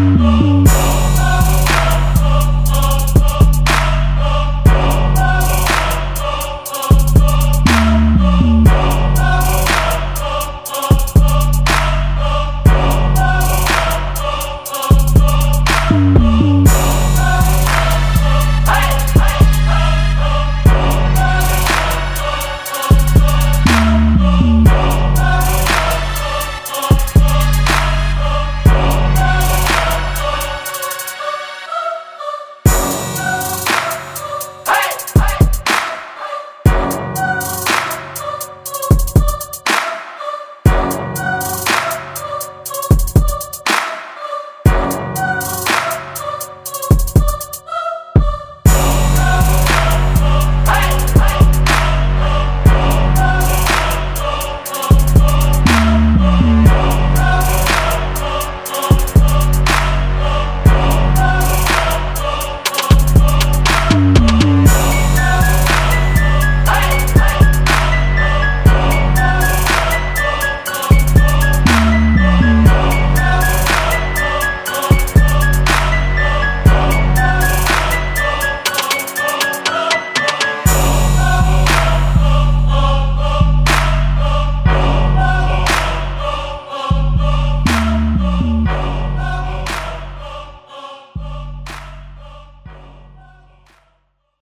Oh.